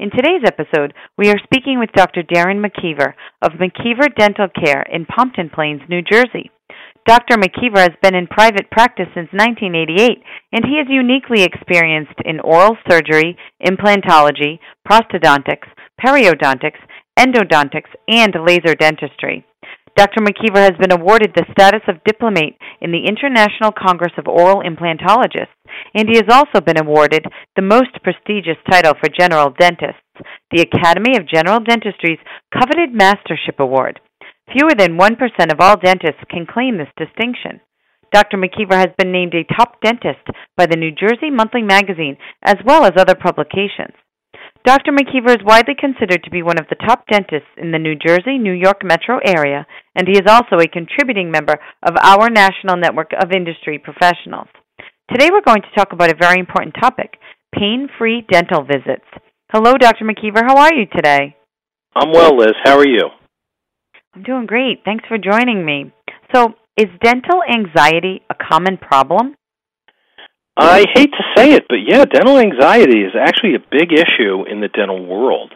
In today's episode, we are speaking with Dr. Darren McKeever of McKeever Dental Care in Pompton Plains, New Jersey. Dr. McKeever has been in private practice since 1988, and he is uniquely experienced in oral surgery, implantology, prosthodontics, periodontics, endodontics, and laser dentistry. Dr. McKeever has been awarded the status of diplomate in the International Congress of Oral Implantologists, and he has also been awarded the most prestigious title for general dentists, the Academy of General Dentistry's coveted Mastership Award. Fewer than 1% of all dentists can claim this distinction. Dr. McKeever has been named a top dentist by the New Jersey Monthly Magazine as well as other publications. Dr. McKeever is widely considered to be one of the top dentists in the New Jersey, New York metro area, and he is also a contributing member of our national network of industry professionals. Today we're going to talk about a very important topic pain free dental visits. Hello, Dr. McKeever. How are you today? I'm well, Liz. How are you? I'm doing great. Thanks for joining me. So, is dental anxiety a common problem? I hate to say it, but yeah, dental anxiety is actually a big issue in the dental world.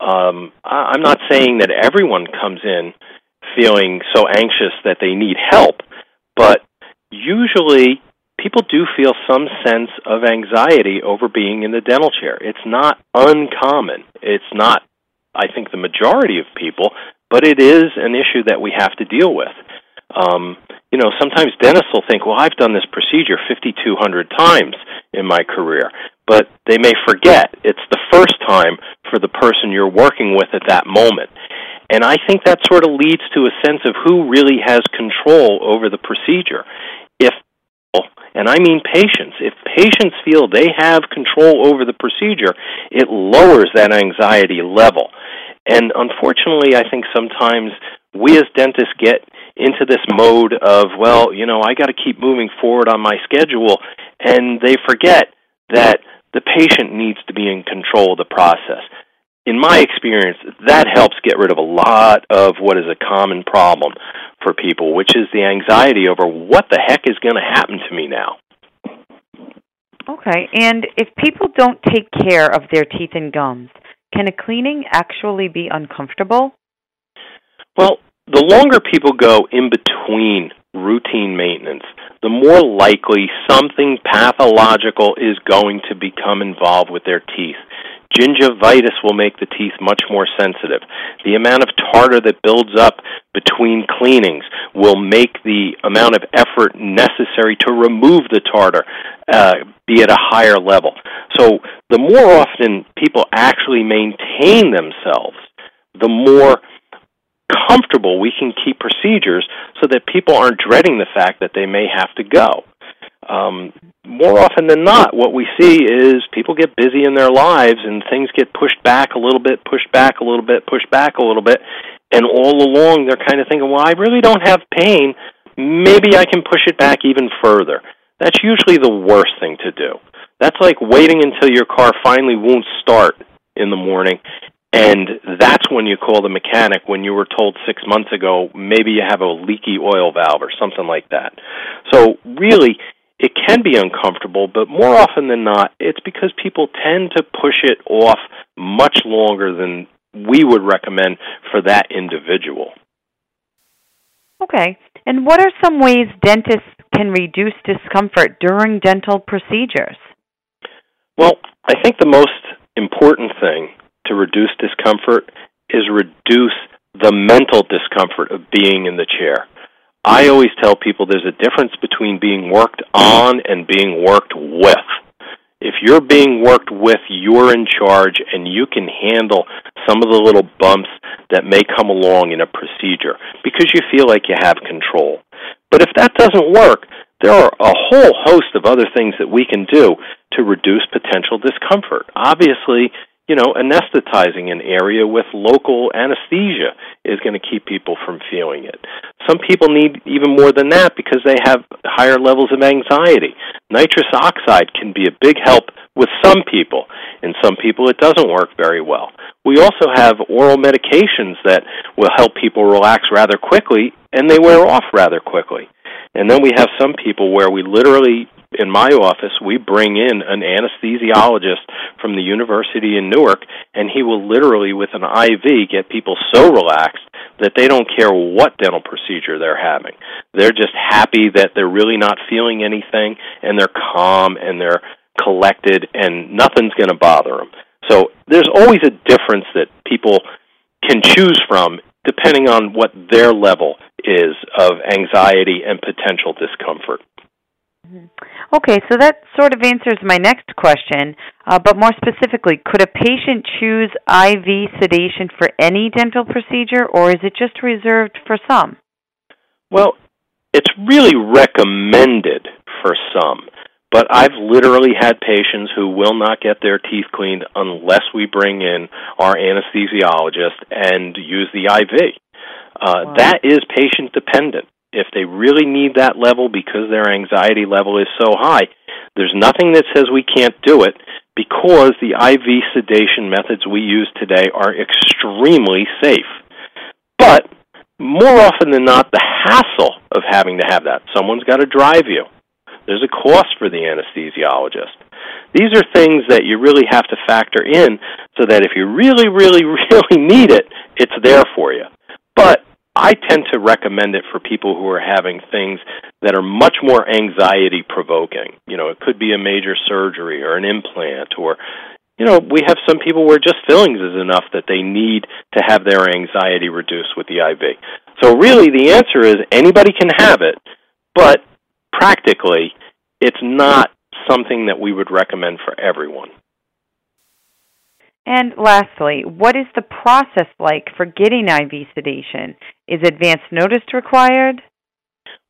Um, I'm not saying that everyone comes in feeling so anxious that they need help, but usually people do feel some sense of anxiety over being in the dental chair. It's not uncommon. It's not, I think, the majority of people, but it is an issue that we have to deal with. Um, you know, sometimes dentists will think, well, I've done this procedure 5,200 times in my career, but they may forget it's the first time for the person you're working with at that moment. And I think that sort of leads to a sense of who really has control over the procedure. If, and I mean patients, if patients feel they have control over the procedure, it lowers that anxiety level. And unfortunately, I think sometimes we as dentists get into this mode of, well, you know, I got to keep moving forward on my schedule, and they forget that the patient needs to be in control of the process. In my experience, that helps get rid of a lot of what is a common problem for people, which is the anxiety over what the heck is going to happen to me now. Okay, and if people don't take care of their teeth and gums, can a cleaning actually be uncomfortable? Well, the longer people go in between routine maintenance, the more likely something pathological is going to become involved with their teeth. Gingivitis will make the teeth much more sensitive. The amount of tartar that builds up between cleanings will make the amount of effort necessary to remove the tartar uh, be at a higher level. So, the more often people actually maintain themselves, the more comfortable we can keep procedures so that people aren't dreading the fact that they may have to go. Um, more often than not, what we see is people get busy in their lives and things get pushed back a little bit, pushed back a little bit, pushed back a little bit, and all along they're kind of thinking, well, I really don't have pain. Maybe I can push it back even further. That's usually the worst thing to do. That's like waiting until your car finally won't start in the morning and that's when you call the mechanic when you were told six months ago maybe you have a leaky oil valve or something like that. So, really, it can be uncomfortable, but more often than not, it's because people tend to push it off much longer than we would recommend for that individual. Okay. And what are some ways dentists can reduce discomfort during dental procedures? Well, I think the most important thing to reduce discomfort is reduce the mental discomfort of being in the chair. I always tell people there's a difference between being worked on and being worked with. If you're being worked with, you're in charge and you can handle some of the little bumps that may come along in a procedure because you feel like you have control. But if that doesn't work, there are a whole host of other things that we can do to reduce potential discomfort. Obviously, you know, anesthetizing an area with local anesthesia is going to keep people from feeling it. Some people need even more than that because they have higher levels of anxiety. Nitrous oxide can be a big help with some people. In some people, it doesn't work very well. We also have oral medications that will help people relax rather quickly, and they wear off rather quickly. And then we have some people where we literally in my office, we bring in an anesthesiologist from the university in Newark, and he will literally, with an IV, get people so relaxed that they don't care what dental procedure they're having. They're just happy that they're really not feeling anything, and they're calm and they're collected, and nothing's going to bother them. So there's always a difference that people can choose from depending on what their level is of anxiety and potential discomfort. Mm-hmm. Okay, so that sort of answers my next question. Uh, but more specifically, could a patient choose IV sedation for any dental procedure, or is it just reserved for some? Well, it's really recommended for some. But I've literally had patients who will not get their teeth cleaned unless we bring in our anesthesiologist and use the IV. Uh, wow. That is patient dependent if they really need that level because their anxiety level is so high, there's nothing that says we can't do it because the IV sedation methods we use today are extremely safe. But more often than not, the hassle of having to have that, someone's got to drive you. There's a cost for the anesthesiologist. These are things that you really have to factor in so that if you really, really, really need it, it's there for you. But I tend to recommend it for people who are having things that are much more anxiety provoking. You know, it could be a major surgery or an implant or you know, we have some people where just fillings is enough that they need to have their anxiety reduced with the IV. So really the answer is anybody can have it, but practically it's not something that we would recommend for everyone. And lastly, what is the process like for getting IV sedation? Is advance notice required?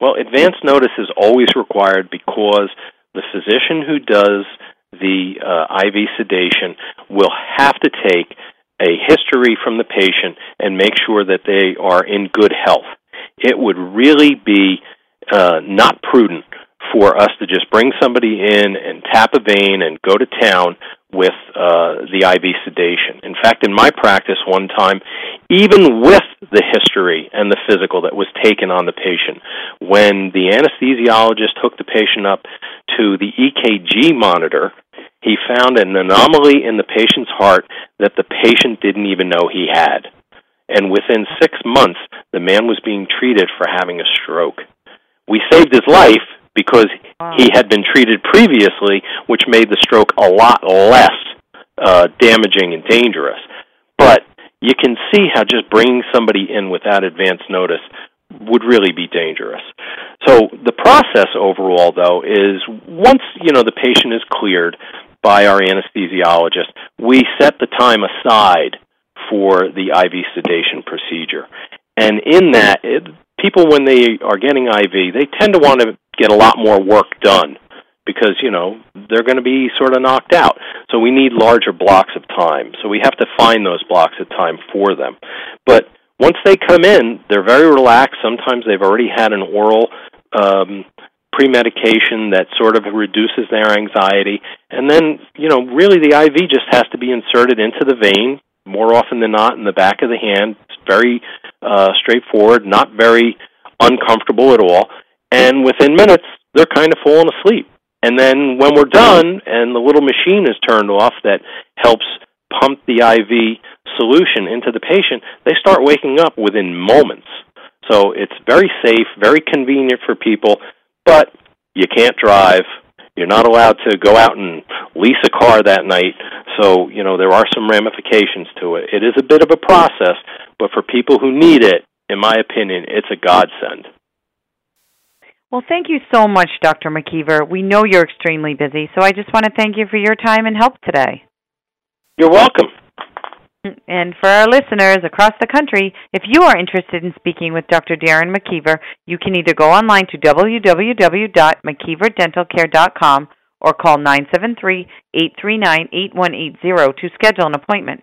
Well, advance notice is always required because the physician who does the uh, IV sedation will have to take a history from the patient and make sure that they are in good health. It would really be uh, not prudent for us to just bring somebody in and tap a vein and go to town with uh, the IV sedation. In fact, in my practice one time, even with the history and the physical that was taken on the patient, when the anesthesiologist hooked the patient up to the EKG monitor, he found an anomaly in the patient's heart that the patient didn't even know he had. And within six months, the man was being treated for having a stroke. We saved his life because he had been treated previously, which made the stroke a lot less uh, damaging and dangerous. But you can see how just bringing somebody in without advance notice would really be dangerous. So the process overall, though, is once you know the patient is cleared by our anesthesiologist, we set the time aside for the IV sedation procedure. And in that, it, people when they are getting IV, they tend to want to get a lot more work done because you know they're going to be sort of knocked out. So we need larger blocks of time. So we have to find those blocks of time for them. But once they come in, they're very relaxed. Sometimes they've already had an oral um, pre-medication that sort of reduces their anxiety, and then you know really the IV just has to be inserted into the vein more often than not in the back of the hand. It's very uh, straightforward, not very uncomfortable at all and within minutes they're kind of falling asleep. And then when we're done and the little machine is turned off that helps pump the IV solution into the patient, they start waking up within moments. So it's very safe, very convenient for people, but you can't drive. You're not allowed to go out and lease a car that night. So, you know, there are some ramifications to it. It is a bit of a process, but for people who need it, in my opinion, it's a godsend. Well, thank you so much, Dr. McKeever. We know you're extremely busy, so I just want to thank you for your time and help today. You're welcome. And for our listeners across the country, if you are interested in speaking with Dr. Darren McKeever, you can either go online to www.mckeeverdentalcare.com or call 973-839-8180 to schedule an appointment.